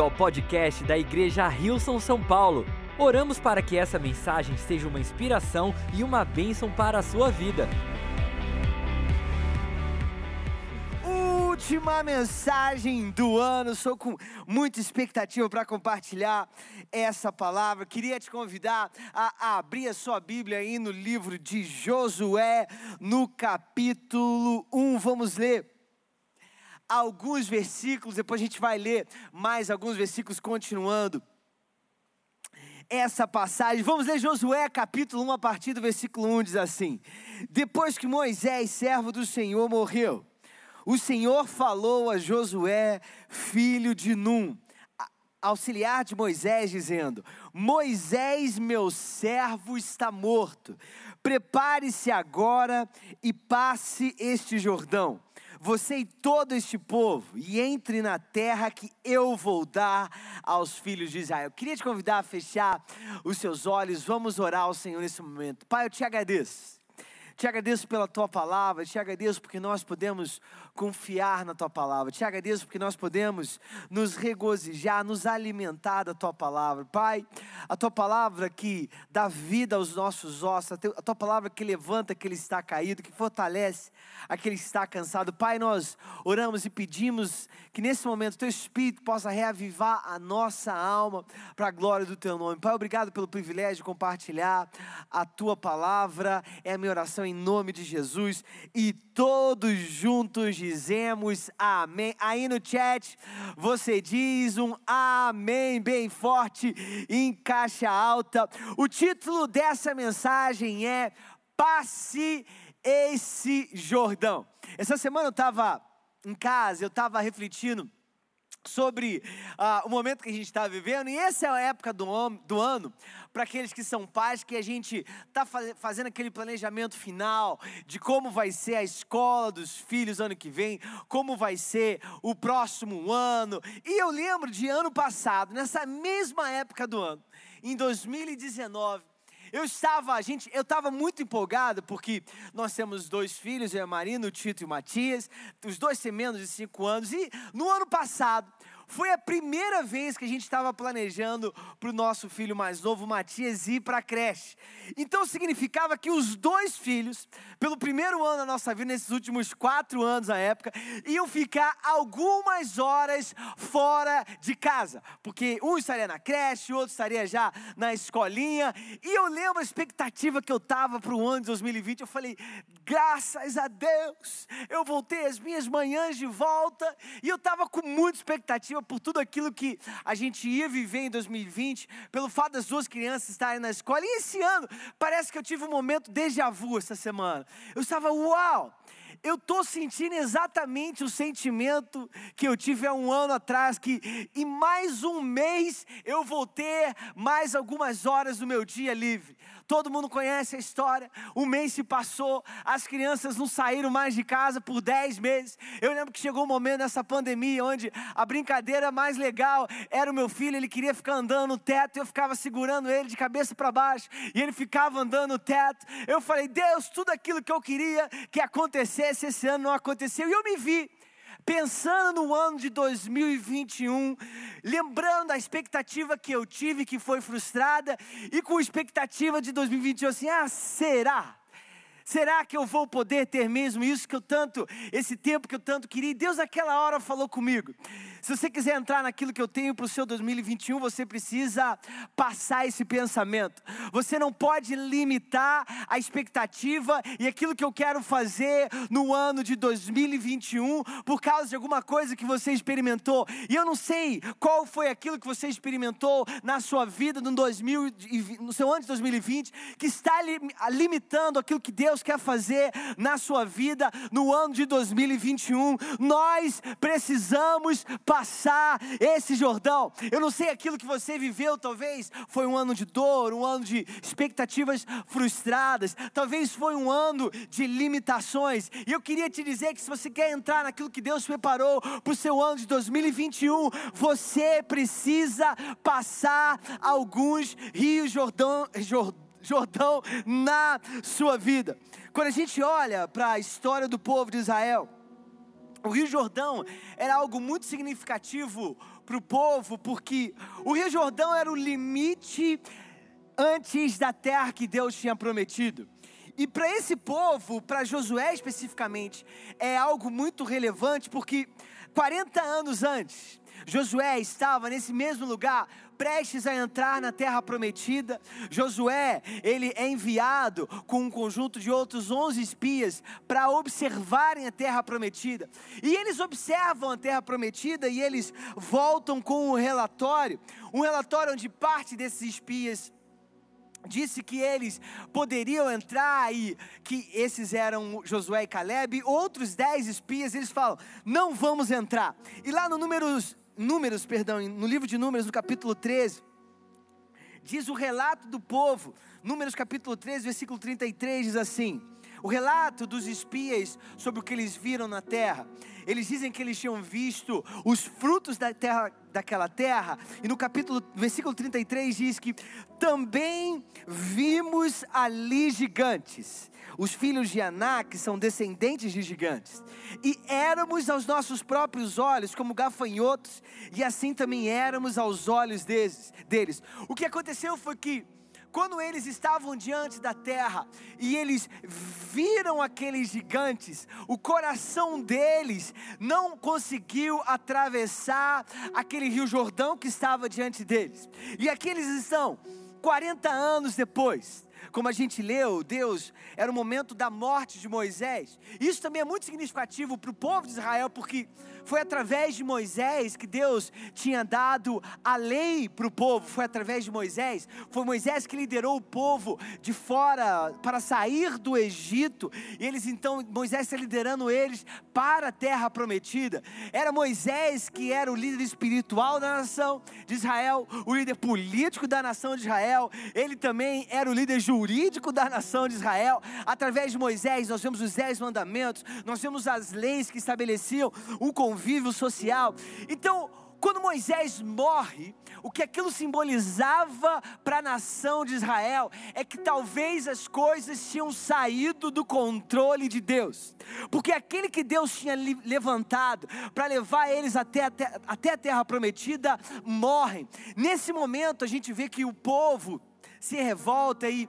bem-vindo ao podcast da Igreja Rilson São Paulo. Oramos para que essa mensagem seja uma inspiração e uma bênção para a sua vida. Última mensagem do ano, sou com muita expectativa para compartilhar essa palavra. Queria te convidar a, abrir a sua Bíblia aí no livro de Josué, no capítulo 1. Vamos ler alguns versículos, depois a gente vai ler mais alguns versículos continuando essa passagem. Vamos ler Josué capítulo 1, a partir do versículo 1, diz assim: Depois que Moisés, servo do Senhor, morreu, o Senhor falou a Josué, filho de Num, auxiliar de Moisés, dizendo: Moisés, meu servo, está morto. Prepare-se agora e passe este Jordão você e todo este povo, e entre na terra que eu vou dar aos filhos de Israel. Eu queria te convidar a fechar os seus olhos, vamos orar ao Senhor nesse momento. Pai, eu te agradeço. Te agradeço pela tua palavra, te agradeço porque nós podemos confiar na tua palavra. Te agradeço porque nós podemos nos regozijar, nos alimentar da tua palavra. Pai, a tua palavra que dá vida aos nossos ossos, a tua palavra que levanta aquele que está caído, que fortalece aquele que está cansado. Pai, nós oramos e pedimos que nesse momento teu espírito possa reavivar a nossa alma para a glória do teu nome. Pai, obrigado pelo privilégio de compartilhar a tua palavra. É a minha oração em nome de Jesus e todos juntos dizemos amém. Aí no chat você diz um amém bem forte em caixa alta. O título dessa mensagem é Passe esse Jordão. Essa semana eu estava em casa, eu estava refletindo sobre uh, o momento que a gente está vivendo, e essa é a época do, do ano, para aqueles que são pais, que a gente está fazendo aquele planejamento final de como vai ser a escola dos filhos ano que vem, como vai ser o próximo ano. E eu lembro de ano passado, nessa mesma época do ano, em 2019, eu estava, gente, eu estava muito empolgado porque nós temos dois filhos, eu e a Marina, o Tito e o Matias, os dois têm menos de cinco anos, e no ano passado foi a primeira vez que a gente estava planejando para o nosso filho mais novo, Matias, ir para a creche. Então significava que os dois filhos, pelo primeiro ano da nossa vida, nesses últimos quatro anos na época, iam ficar algumas horas fora de casa. Porque um estaria na creche, o outro estaria já na escolinha. E eu lembro a expectativa que eu estava para o ano de 2020. Eu falei, graças a Deus, eu voltei as minhas manhãs de volta. E eu estava com muita expectativa por tudo aquilo que a gente ia viver em 2020, pelo fato das duas crianças estarem na escola. E esse ano, parece que eu tive um momento déjà vu essa semana. Eu estava, uau! eu estou sentindo exatamente o sentimento que eu tive há um ano atrás, que em mais um mês eu vou ter mais algumas horas do meu dia livre. Todo mundo conhece a história. O mês se passou, as crianças não saíram mais de casa por 10 meses. Eu lembro que chegou um momento nessa pandemia onde a brincadeira mais legal era o meu filho, ele queria ficar andando no teto, eu ficava segurando ele de cabeça para baixo, e ele ficava andando no teto. Eu falei: "Deus, tudo aquilo que eu queria que acontecesse esse ano não aconteceu". E eu me vi pensando no ano de 2021, lembrando da expectativa que eu tive, que foi frustrada, e com expectativa de 2021, assim, ah, será? Será que eu vou poder ter mesmo isso que eu tanto, esse tempo que eu tanto queria? E Deus naquela hora falou comigo. Se você quiser entrar naquilo que eu tenho para o seu 2021, você precisa passar esse pensamento. Você não pode limitar a expectativa e aquilo que eu quero fazer no ano de 2021 por causa de alguma coisa que você experimentou. E eu não sei qual foi aquilo que você experimentou na sua vida no, 2000, no seu ano de 2020 que está limitando aquilo que Deus quer fazer na sua vida no ano de 2021. Nós precisamos passar esse Jordão. Eu não sei aquilo que você viveu, talvez foi um ano de dor, um ano de expectativas frustradas, talvez foi um ano de limitações. E eu queria te dizer que se você quer entrar naquilo que Deus preparou para o seu ano de 2021, você precisa passar alguns rios Jordão, Jordão na sua vida. Quando a gente olha para a história do povo de Israel, O Rio Jordão era algo muito significativo para o povo, porque o Rio Jordão era o limite antes da terra que Deus tinha prometido. E para esse povo, para Josué especificamente, é algo muito relevante, porque 40 anos antes, Josué estava nesse mesmo lugar, prestes a entrar na terra prometida. Josué, ele é enviado com um conjunto de outros 11 espias para observarem a terra prometida. E eles observam a terra prometida e eles voltam com um relatório, um relatório onde parte desses espias disse que eles poderiam entrar e que esses eram Josué e Caleb, outros dez espias, eles falam, não vamos entrar. E lá no números, números, perdão, no livro de números, no capítulo 13, diz o relato do povo, números capítulo 13, versículo 33, diz assim, o relato dos espias sobre o que eles viram na terra. Eles dizem que eles tinham visto os frutos da terra, daquela terra, e no capítulo, versículo 33 diz que também vimos ali gigantes. Os filhos de Anak são descendentes de gigantes. E éramos aos nossos próprios olhos como gafanhotos, e assim também éramos aos olhos deles. deles. O que aconteceu foi que quando eles estavam diante da terra e eles viram aqueles gigantes, o coração deles não conseguiu atravessar aquele rio Jordão que estava diante deles. E aqui eles estão, 40 anos depois, como a gente leu, Deus era o momento da morte de Moisés. Isso também é muito significativo para o povo de Israel, porque foi através de Moisés que Deus tinha dado a lei para o povo. Foi através de Moisés. Foi Moisés que liderou o povo de fora para sair do Egito. E eles então, Moisés está liderando eles para a terra prometida. Era Moisés que era o líder espiritual da nação de Israel, o líder político da nação de Israel. Ele também era o líder jurídico da nação de Israel. Através de Moisés, nós vemos os dez mandamentos, nós vemos as leis que estabeleciam o convívio social. Então, quando Moisés morre, o que aquilo simbolizava para a nação de Israel é que talvez as coisas tinham saído do controle de Deus, porque aquele que Deus tinha levantado para levar eles até, até, a terra prometida morre. Nesse momento, a gente vê que o povo se revolta e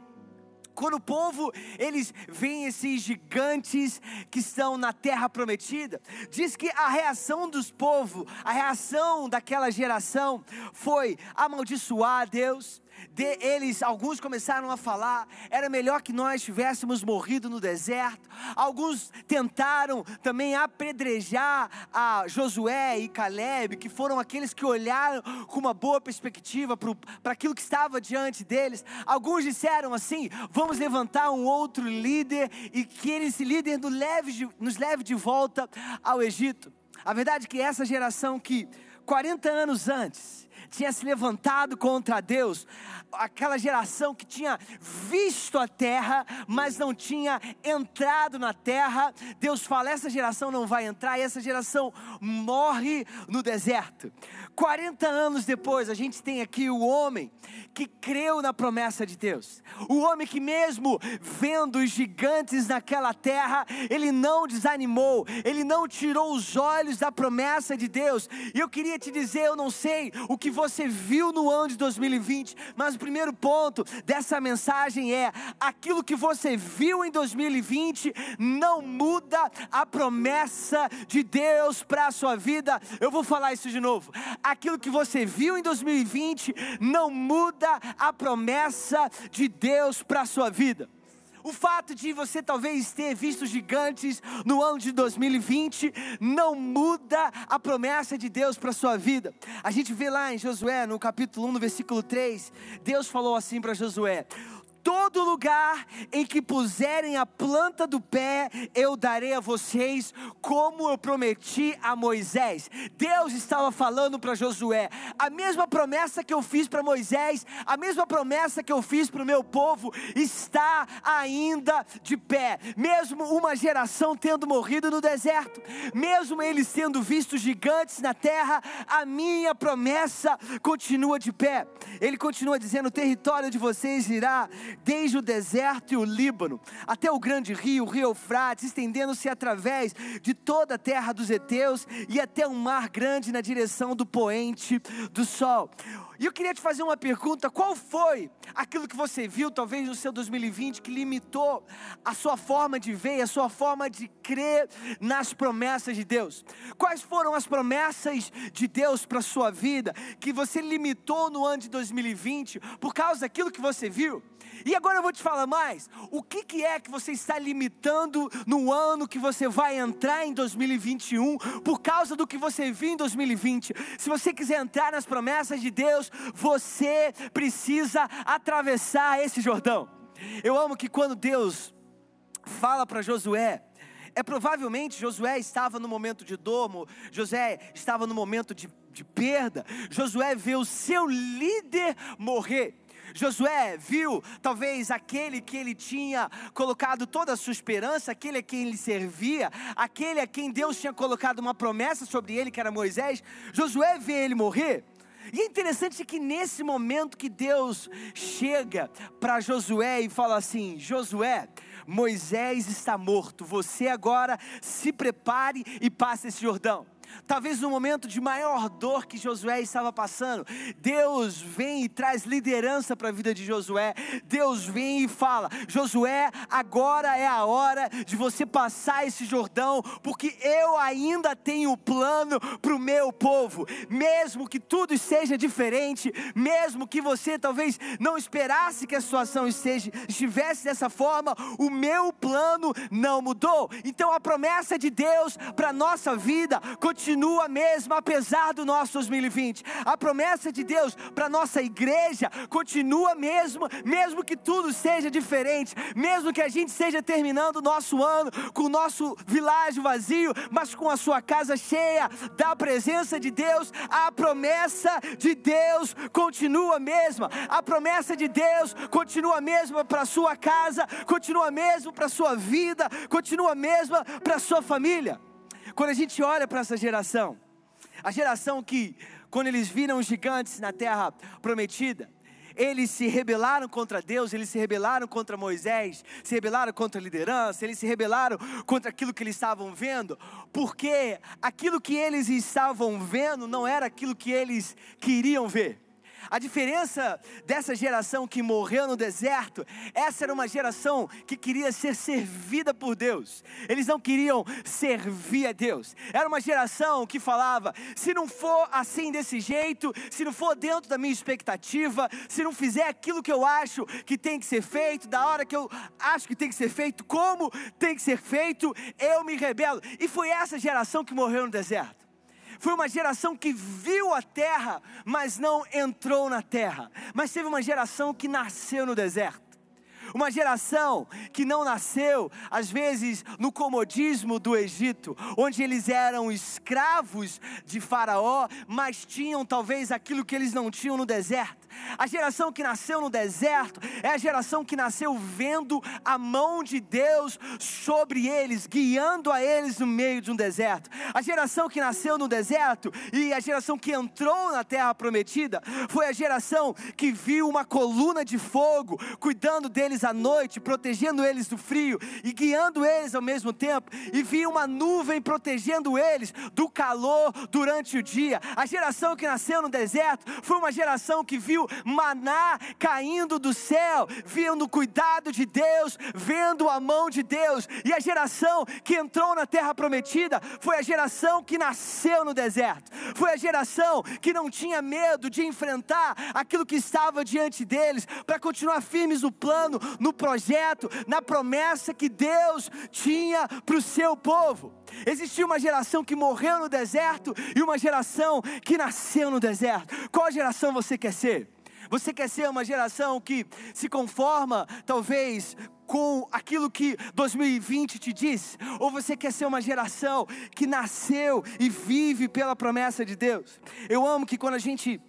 quando o povo, eles veem esses gigantes que estão na terra prometida, diz que a reação dos povos, a reação daquela geração foi amaldiçoar Deus, de eles, alguns começaram a falar, era melhor que nós tivéssemos morrido no deserto. Alguns tentaram também apedrejar a Josué e Caleb, que foram aqueles que olharam com uma boa perspectiva para aquilo que estava diante deles. Alguns disseram assim: vamos levantar um outro líder e que esse líder nos leve de, nos leve de volta ao Egito. A verdade é que essa geração que 40 anos antes tinha se levantado contra Deus, aquela geração que tinha visto a terra, mas não tinha entrado na terra. Deus fala: essa geração não vai entrar, e essa geração morre no deserto. 40 anos depois, a gente tem aqui o homem que creu na promessa de Deus, o homem que, mesmo vendo os gigantes naquela terra, ele não desanimou, ele não tirou os olhos da promessa de Deus. E eu queria te dizer: eu não sei o que você viu no ano de 2020, mas primeiro ponto dessa mensagem é: aquilo que você viu em 2020 não muda a promessa de Deus para a sua vida. Eu vou falar isso de novo. Aquilo que você viu em 2020 não muda a promessa de Deus para a sua vida. O fato de você talvez ter visto gigantes no ano de 2020 não muda a promessa de Deus para a sua vida. A gente vê lá em Josué, no capítulo 1, no versículo 3, Deus falou assim para Josué: todo lugar em que puserem a planta do pé, eu darei a vocês, como eu prometi a Moisés. Deus estava falando para Josué: a mesma promessa que eu fiz para Moisés, a mesma promessa que eu fiz para o meu povo, está ainda de pé. Mesmo uma geração tendo morrido no deserto, mesmo eles tendo visto gigantes na terra, a minha promessa continua de pé. Ele continua dizendo: o território de vocês irá desde o deserto e o Líbano, até o grande rio, o rio Eufrates, estendendo-se através de toda a terra dos heteus e até o mar grande na direção do poente do sol. E eu queria te fazer uma pergunta: qual foi aquilo que você viu, talvez no seu 2020, que limitou a sua forma de ver, a sua forma de crer nas promessas de Deus? Quais foram as promessas de Deus para a sua vida que você limitou no ano de 2020 por causa daquilo que você viu? E agora eu vou te falar mais. O que, que é que você está limitando no ano que você vai entrar em 2021 por causa do que você viu em 2020? Se você quiser entrar nas promessas de Deus, você precisa atravessar esse Jordão. Eu amo que quando Deus fala para Josué, é provavelmente Josué estava no momento de domo, José estava no momento de, de perda, Josué vê o seu líder morrer. Josué viu talvez aquele que ele tinha colocado toda a sua esperança, aquele a quem ele servia, aquele a quem Deus tinha colocado uma promessa sobre ele, que era Moisés. Josué vê ele morrer. E é interessante que nesse momento que Deus chega para Josué e fala assim: Josué, Moisés está morto, você agora se prepare e passe esse Jordão. Talvez no momento de maior dor que Josué estava passando, Deus vem e traz liderança para a vida de Josué. Deus vem e fala: Josué, agora é a hora de você passar esse Jordão, porque eu ainda tenho plano para o meu povo. Mesmo que tudo seja diferente, mesmo que você talvez não esperasse que a situação esteja, estivesse dessa forma, o meu plano não mudou. Então a promessa de Deus para a nossa vida continua continua a mesma apesar do nosso 2020. A promessa de Deus para nossa igreja continua mesmo, mesmo que tudo seja diferente, mesmo que a gente esteja terminando o nosso ano com o nosso világio vazio, mas com a sua casa cheia da presença de Deus, a promessa de Deus continua a mesma. A promessa de Deus continua a mesma para sua casa, continua a mesma para sua vida, continua a mesma para sua família. Quando a gente olha para essa geração, a geração que, quando eles viram os gigantes na terra prometida, eles se rebelaram contra Deus, eles se rebelaram contra Moisés, se rebelaram contra a liderança, eles se rebelaram contra aquilo que eles estavam vendo, porque aquilo que eles estavam vendo não era aquilo que eles queriam ver. A diferença dessa geração que morreu no deserto, essa era uma geração que queria ser servida por Deus. Eles não queriam servir a Deus. Era uma geração que falava: se não for assim desse jeito, se não for dentro da minha expectativa, se não fizer aquilo que eu acho que tem que ser feito, da hora que eu acho que tem que ser feito, como tem que ser feito, eu me rebelo. E foi essa geração que morreu no deserto. Foi uma geração que viu a terra, mas não entrou na terra. Mas teve uma geração que nasceu no deserto. Uma geração que não nasceu, às vezes, no comodismo do Egito, onde eles eram escravos de Faraó, mas tinham talvez aquilo que eles não tinham no deserto a geração que nasceu no deserto é a geração que nasceu vendo a mão de Deus sobre eles, guiando a eles no meio de um deserto. A geração que nasceu no deserto e a geração que entrou na terra prometida foi a geração que viu uma coluna de fogo cuidando deles à noite, protegendo eles do frio e guiando eles ao mesmo tempo, e viu uma nuvem protegendo eles do calor durante o dia. A geração que nasceu no deserto foi uma geração que viu maná caindo do céu, vendo o cuidado de Deus, vendo a mão de Deus. E a geração que entrou na terra prometida foi a geração que nasceu no deserto, foi a geração que não tinha medo de enfrentar aquilo que estava diante deles, para continuar firmes no plano, no projeto, na promessa que Deus tinha para o seu povo. Existia uma geração que morreu no deserto e uma geração que nasceu no deserto. Qual geração você quer ser? Você quer ser uma geração que se conforma, talvez, com aquilo que 2020 te diz? Ou você quer ser uma geração que nasceu e vive pela promessa de Deus? Eu amo que quando a gente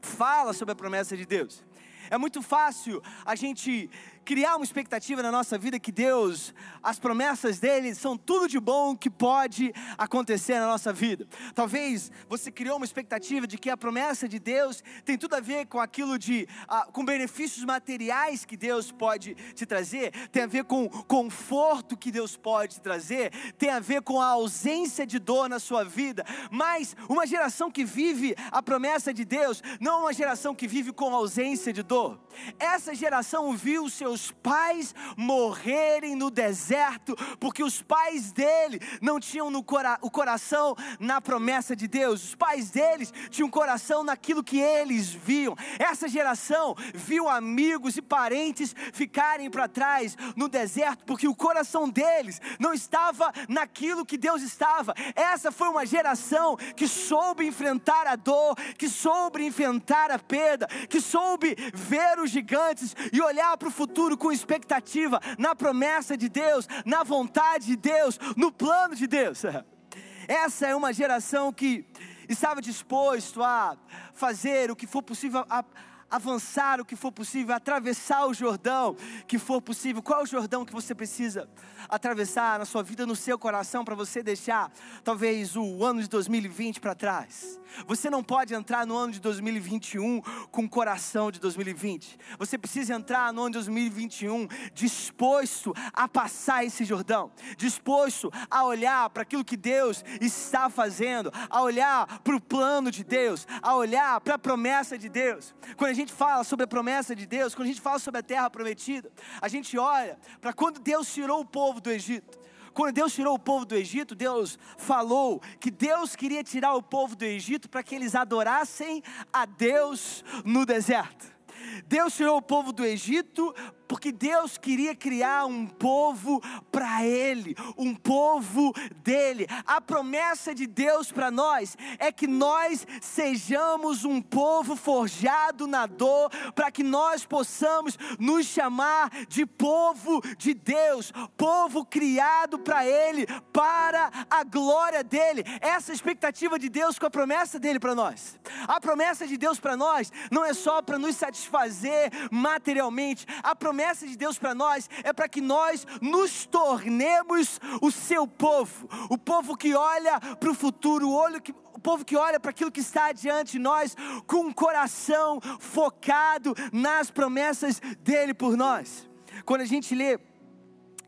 fala sobre a promessa de Deus, é muito fácil a gente criar uma expectativa na nossa vida que Deus, as promessas dele são tudo de bom que pode acontecer na nossa vida. Talvez você criou uma expectativa de que a promessa de Deus tem tudo a ver com aquilo de ah, com benefícios materiais que Deus pode te trazer, tem a ver com conforto que Deus pode te trazer, tem a ver com a ausência de dor na sua vida. Mas uma geração que vive a promessa de Deus não é uma geração que vive com ausência de dor. Essa geração viu seus pais morrerem no deserto, porque os pais dele não tinham no cora o coração na promessa de Deus, os pais deles tinham coração naquilo que eles viam. Essa geração viu amigos e parentes ficarem para trás no deserto, porque o coração deles não estava naquilo que Deus estava. Essa foi uma geração que soube enfrentar a dor, que soube enfrentar a perda, que soube ver os gigantes e olhar para o futuro com expectativa, na promessa de Deus, na vontade de Deus, no plano de Deus. Essa é uma geração que estava disposto a fazer o que for possível, a avançar o que for possível, atravessar o Jordão que for possível. Qual é o Jordão que você precisa atravessar na sua vida, no seu coração, para você deixar talvez o ano de 2020 para trás? Você não pode entrar no ano de 2021 com o coração de 2020. Você precisa entrar no ano de 2021 disposto a passar esse Jordão, disposto a olhar para aquilo que Deus está fazendo, a olhar para o plano de Deus, a olhar para a promessa de Deus. Quando a gente fala sobre a promessa de Deus, quando a gente fala sobre a terra prometida, a gente olha para quando Deus tirou o povo do Egito. Quando Deus tirou o povo do Egito, Deus falou que Deus queria tirar o povo do Egito para que eles adorassem a Deus no deserto. Deus tirou o povo do Egito porque Deus queria criar um povo para Ele, um povo dele. A promessa de Deus para nós é que nós sejamos um povo forjado na dor, para que nós possamos nos chamar de povo de Deus, povo criado para Ele, para a glória dele. Essa é a expectativa de Deus com a promessa dele para nós. A promessa de Deus para nós não é só para nos satisfazer materialmente, a promessa promessa de Deus para nós é para que nós nos tornemos o seu povo, o povo que olha para o futuro, o olho que, o povo que olha para aquilo que está diante de nós com um coração focado nas promessas dele por nós. Quando a gente lê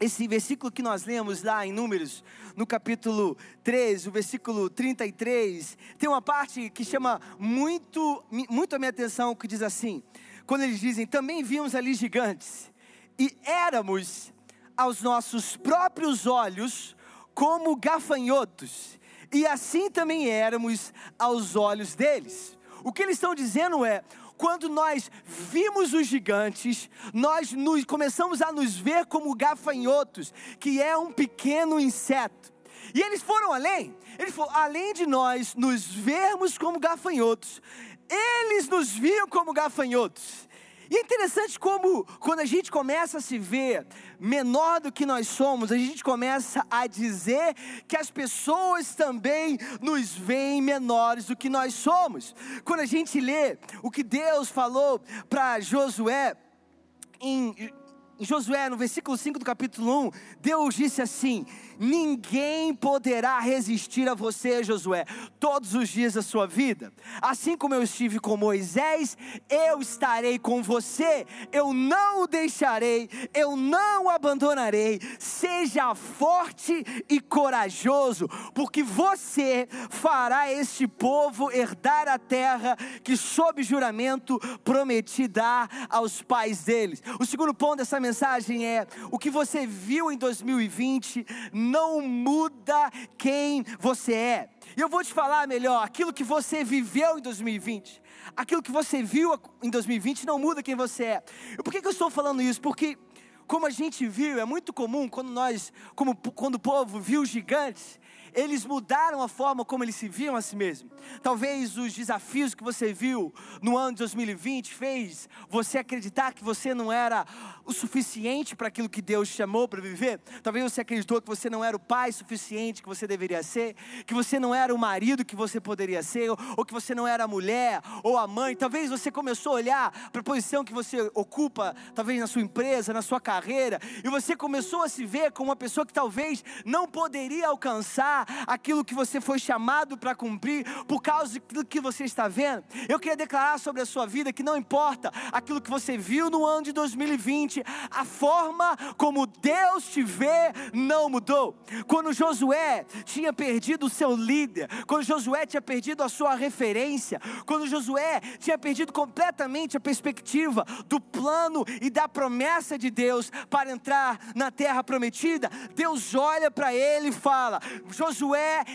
esse versículo que nós lemos lá em Números, no capítulo 13, o versículo 33, tem uma parte que chama muito, muito a minha atenção, que diz assim: quando eles dizem: também vimos ali gigantes, e éramos aos nossos próprios olhos como gafanhotos, e assim também éramos aos olhos deles. O que eles estão dizendo é: quando nós vimos os gigantes, nós nos, começamos a nos ver como gafanhotos, que é um pequeno inseto. E eles foram além, eles foram além de nós nos vermos como gafanhotos, eles nos viam como gafanhotos. E é interessante como, quando a gente começa a se ver menor do que nós somos, a gente começa a dizer que as pessoas também nos veem menores do que nós somos. Quando a gente lê o que Deus falou para Josué, em, em Josué, no versículo 5 do capítulo 1, Deus disse assim: Ninguém poderá resistir a você, Josué, todos os dias da sua vida. Assim como eu estive com Moisés, eu estarei com você. Eu não o deixarei, eu não o abandonarei. Seja forte e corajoso, porque você fará este povo herdar a terra que, sob juramento, prometi dar aos pais deles. O segundo ponto dessa mensagem é: o que você viu em 2020 não muda quem você é. E eu vou te falar melhor: aquilo que você viveu em 2020, aquilo que você viu em 2020 não muda quem você é. E por que, eu estou falando isso? Porque como a gente viu, é muito comum quando nós, como quando o povo viu gigantes, eles mudaram a forma como eles se viam a si mesmos. Talvez os desafios que você viu no ano de 2020 fez você acreditar que você não era o suficiente para aquilo que Deus chamou para viver. Talvez você acreditou que você não era o pai suficiente que você deveria ser, que você não era o marido que você poderia ser, ou que você não era a mulher ou a mãe. Talvez você começou a olhar para a posição que você ocupa, talvez na sua empresa, na sua carreira, e você começou a se ver como uma pessoa que talvez não poderia alcançar aquilo que você foi chamado para cumprir por causa do que você está vendo. Eu queria declarar sobre a sua vida que não importa aquilo que você viu no ano de 2020, a forma como Deus te vê não mudou. Quando Josué tinha perdido o seu líder, quando Josué tinha perdido a sua referência, quando Josué tinha perdido completamente a perspectiva do plano e da promessa de Deus para entrar na terra prometida, Deus olha para ele e fala: Josué,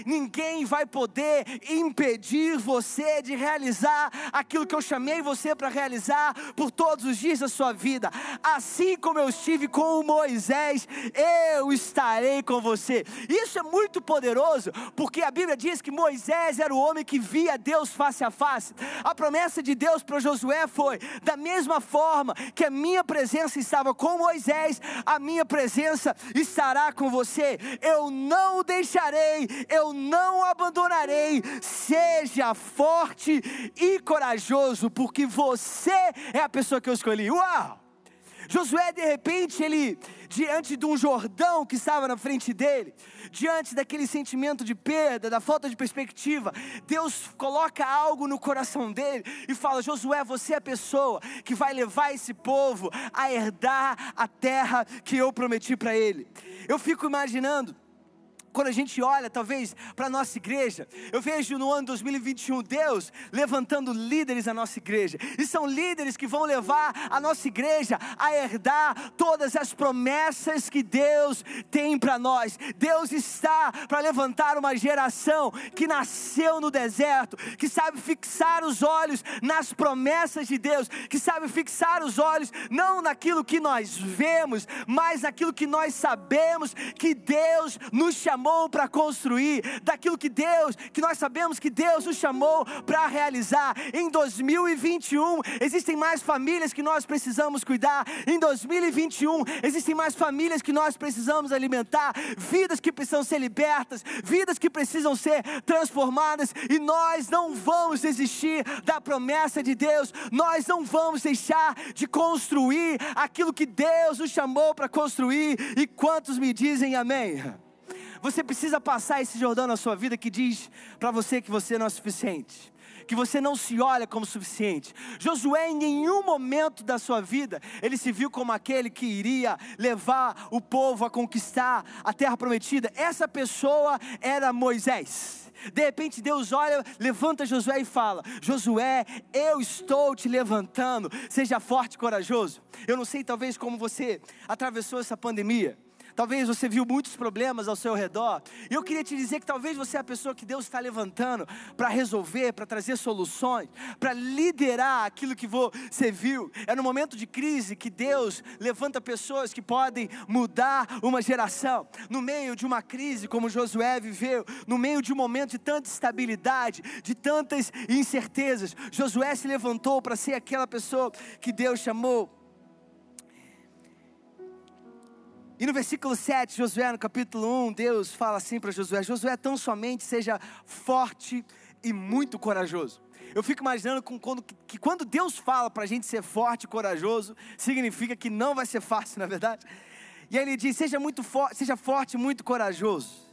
ninguém vai poder impedir você de realizar aquilo que eu chamei você para realizar por todos os dias da sua vida. Assim como eu estive com Moisés, eu estarei com você. Isso é muito poderoso, porque a Bíblia diz que Moisés era o homem que via Deus face a face. A promessa de Deus para Josué foi: da mesma forma que a minha presença estava com Moisés, a minha presença estará com você. Eu não deixarei, eu não o abandonarei. Seja forte e corajoso, porque você é a pessoa que eu escolhi. Uau! Josué, de repente, ele, diante de um Jordão que estava na frente dele, diante daquele sentimento de perda, da falta de perspectiva, Deus coloca algo no coração dele e fala: Josué, você é a pessoa que vai levar esse povo a herdar a terra que eu prometi para ele. Eu fico imaginando quando a gente olha, talvez, para a nossa igreja, eu vejo no ano 2021 Deus levantando líderes na nossa igreja, e são líderes que vão levar a nossa igreja a herdar todas as promessas que Deus tem para nós. Deus está para levantar uma geração que nasceu no deserto, que sabe fixar os olhos nas promessas de Deus, que sabe fixar os olhos não naquilo que nós vemos, mas naquilo que nós sabemos que Deus nos chamou chamou para construir, daquilo que Deus, que nós sabemos que Deus nos chamou para realizar. Em 2021, existem mais famílias que nós precisamos cuidar. Em 2021, existem mais famílias que nós precisamos alimentar, vidas que precisam ser libertas, vidas que precisam ser transformadas, e nós não vamos desistir da promessa de Deus, nós não vamos deixar de construir aquilo que Deus nos chamou para construir. E quantos me dizem amém? Você precisa passar esse Jordão na sua vida que diz para você que você não é suficiente que você não se olha como suficiente. Josué, em nenhum momento da sua vida, ele se viu como aquele que iria levar o povo a conquistar a terra prometida. Essa pessoa era Moisés. De repente Deus olha, levanta Josué e fala: Josué, eu estou te levantando, seja forte e corajoso. Eu não sei, talvez, como você atravessou essa pandemia. Talvez você viu muitos problemas ao seu redor. E eu queria te dizer que talvez você é a pessoa que Deus está levantando para resolver, para trazer soluções, para liderar aquilo que você viu. É no momento de crise que Deus levanta pessoas que podem mudar uma geração. No meio de uma crise como Josué viveu, no meio de um momento de tanta instabilidade, de tantas incertezas, Josué se levantou para ser aquela pessoa que Deus chamou E no versículo 7, Josué, no capítulo 1, Deus fala assim para Josué: Josué, tão somente seja forte e muito corajoso. Eu fico imaginando quando, que quando Deus fala para a gente ser forte e corajoso, significa que não vai ser fácil, na é verdade. E aí ele diz: seja, muito for, seja forte e muito corajoso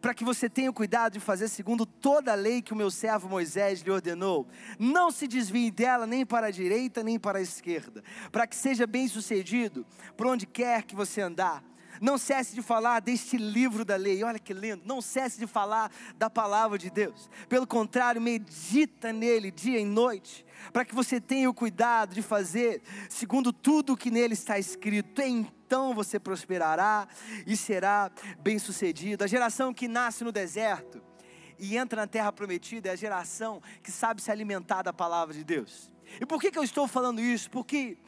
para que você tenha cuidado de fazer segundo toda a lei que o meu servo Moisés lhe ordenou. Não se desvie dela nem para a direita nem para a esquerda, para que seja bem sucedido por onde quer que você andar. Não cesse de falar deste livro da lei, olha que lindo. Não cesse de falar da palavra de Deus. Pelo contrário, medita nele dia e noite, para que você tenha o cuidado de fazer segundo tudo o que nele está escrito. Então você prosperará e será bem-sucedido. A geração que nasce no deserto e entra na terra prometida é a geração que sabe se alimentar da palavra de Deus. E por que, que eu estou falando isso? Porque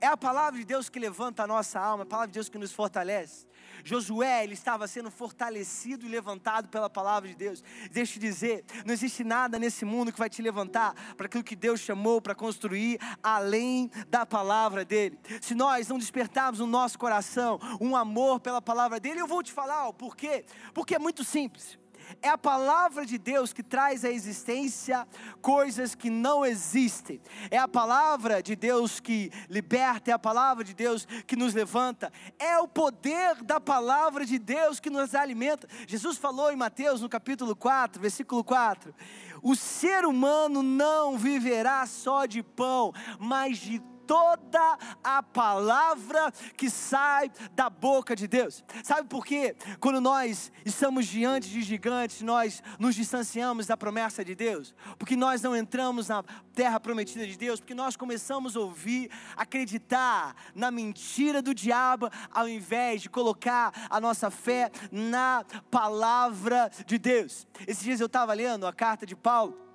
é a palavra de Deus que levanta a nossa alma, é a palavra de Deus que nos fortalece. Josué, ele estava sendo fortalecido e levantado pela palavra de Deus. Deixa eu te dizer, não existe nada nesse mundo que vai te levantar para aquilo que Deus chamou para construir além da palavra dele. Se nós não despertarmos no nosso coração um amor pela palavra dele, eu vou te falar o porquê. Porque é muito simples. É a palavra de Deus que traz à existência coisas que não existem. É a palavra de Deus que liberta, é a palavra de Deus que nos levanta. É o poder da palavra de Deus que nos alimenta. Jesus falou em Mateus, no capítulo 4, versículo 4: O ser humano não viverá só de pão, mas de toda a palavra que sai da boca de Deus. Sabe por quê? Quando nós estamos diante de gigantes, nós nos distanciamos da promessa de Deus, porque nós não entramos na terra prometida de Deus, porque nós começamos a ouvir, acreditar na mentira do diabo, ao invés de colocar a nossa fé na palavra de Deus. Esses dias eu estava lendo a carta de Paulo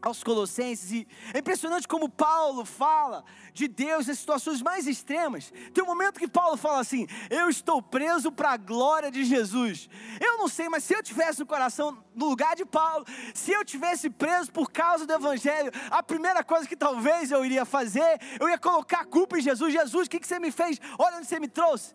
aos Colossenses, e é impressionante como Paulo fala de Deus nas situações mais extremas. Tem um momento que Paulo fala assim: Eu estou preso para a glória de Jesus. Eu não sei, mas se eu tivesse no coração, no lugar de Paulo, se eu tivesse preso por causa do Evangelho, a primeira coisa que talvez eu iria fazer, eu ia colocar a culpa em Jesus. Jesus, o que, você me fez? Olha onde você me trouxe.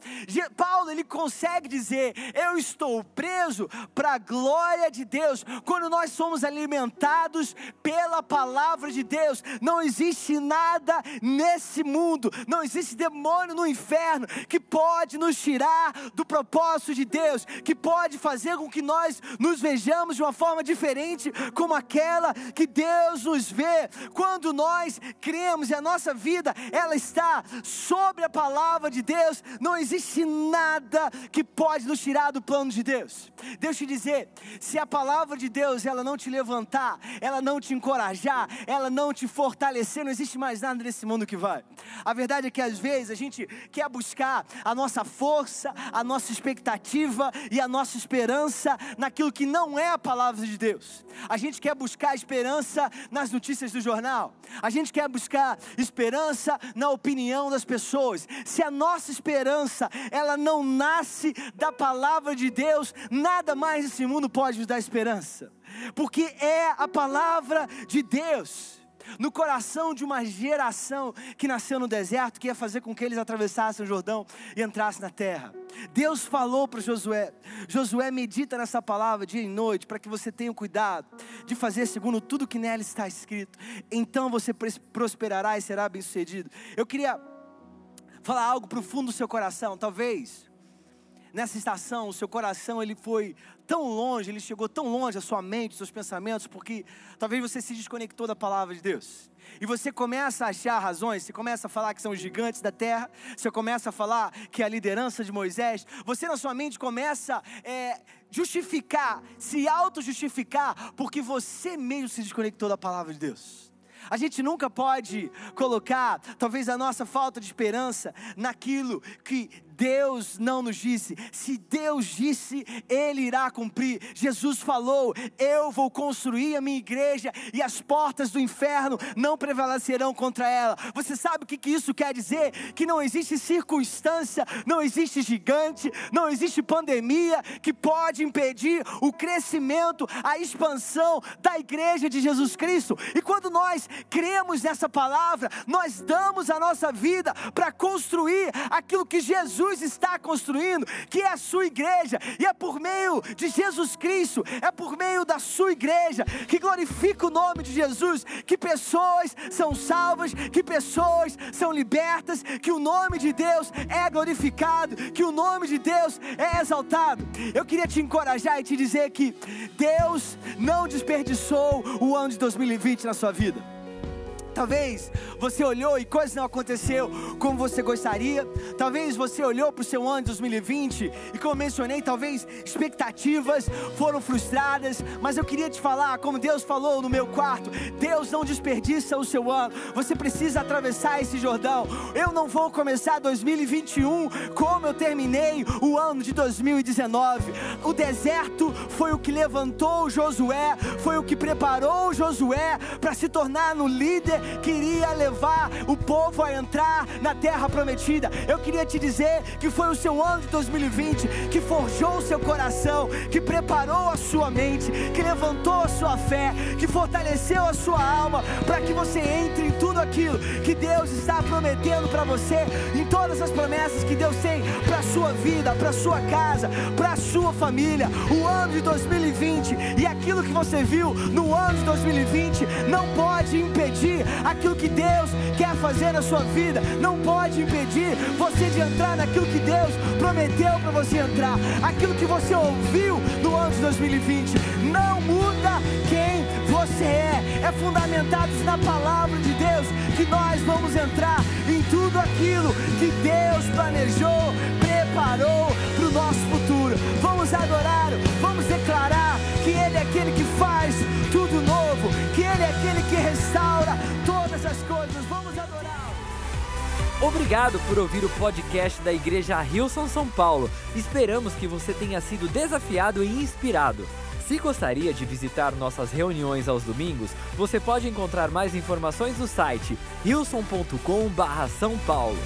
Paulo, ele consegue dizer: Eu estou preso para a glória de Deus. Quando nós somos alimentados pela palavra de Deus, não existe nada nesse mundo, não existe demônio no inferno que pode nos tirar do propósito de Deus, que pode fazer com que nós nos vejamos de uma forma diferente, como aquela que Deus nos vê. Quando nós cremos e a nossa vida ela está sobre a palavra de Deus, não existe nada que pode nos tirar do plano de Deus. Deus te dizer, se a palavra de Deus ela não te levantar, ela não te encorajar, ela não te fortalecer, não existe mais nada nesse mundo que vai. A verdade é que às vezes a gente quer buscar a nossa força, a nossa expectativa e a nossa esperança naquilo que não é a palavra de Deus. A gente quer buscar esperança nas notícias do jornal. A gente quer buscar esperança na opinião das pessoas. Se a nossa esperança, ela não nasce da palavra de Deus, nada mais nesse mundo pode nos dar esperança. Porque é a palavra de Deus no coração de uma geração que nasceu no deserto, que ia fazer com que eles atravessassem o Jordão e entrassem na terra. Deus falou para Josué: Josué, medita nessa palavra dia e noite, para que você tenha cuidado de fazer segundo tudo que nela está escrito. Então você prosperará e será bem-sucedido. Eu queria falar algo profundo do seu coração, talvez nessa estação, o seu coração ele foi tão longe, ele chegou tão longe a sua mente, seus pensamentos, porque talvez você se desconectou da palavra de Deus. E você começa a achar razões, você começa a falar que são os gigantes da terra, você começa a falar que é a liderança de Moisés, você na sua mente começa a é, justificar, se auto-justificar, porque você mesmo se desconectou da palavra de Deus. A gente nunca pode colocar, talvez, a nossa falta de esperança naquilo que Deus não nos disse. Se Deus disse, Ele irá cumprir. Jesus falou: Eu vou construir a minha igreja e as portas do inferno não prevalecerão contra ela. Você sabe o que, isso quer dizer? Que não existe circunstância, não existe gigante, não existe pandemia que pode impedir o crescimento, a expansão da igreja de Jesus Cristo. E quando nós cremos nessa palavra, nós damos a nossa vida para construir aquilo que Jesus Jesus está construindo, que é a sua igreja, e é por meio de Jesus Cristo, é por meio da sua igreja, que glorifica o nome de Jesus, que pessoas são salvas, que pessoas são libertas, que o nome de Deus é glorificado, que o nome de Deus é exaltado. Eu queria te encorajar e te dizer que Deus não desperdiçou o ano de 2020 na sua vida. Talvez você olhou e coisas não aconteceu como você gostaria. Talvez você olhou para o seu ano de 2020 e como mencionei, talvez expectativas foram frustradas. Mas eu queria te falar, como Deus falou no meu quarto, Deus não desperdiça o seu ano. Você precisa atravessar esse Jordão. Eu não vou começar 2021 como eu terminei o ano de 2019. O deserto foi o que levantou Josué, foi o que preparou Josué para se tornar no líder queria levar o povo a entrar na terra prometida. Eu queria te dizer que foi o seu ano de 2020 que forjou o seu coração, que preparou a sua mente, que levantou a sua fé, que fortaleceu a sua alma para que você entre em tudo aquilo que Deus está prometendo para você, em todas as promessas que Deus tem para sua vida, para sua casa, para sua família. O ano de 2020 e aquilo que você viu no ano de 2020 não pode impedir aquilo que Deus quer fazer na sua vida, não pode impedir você de entrar naquilo que Deus prometeu para você entrar, aquilo que você ouviu no ano de 2020. Não muda quem você é, é fundamentado na palavra de Deus que nós vamos entrar em tudo aquilo que Deus planejou, preparou para o nosso futuro. Vamos adorar, vamos declarar que Ele é aquele que faz tudo novo, que Ele é aquele que restaura as coisas. Vamos adorar. Obrigado por ouvir o podcast da Igreja Hilson São Paulo. Esperamos que você tenha sido desafiado e inspirado. Se gostaria de visitar nossas reuniões aos domingos, você pode encontrar mais informações no site hilson.com/são paulo.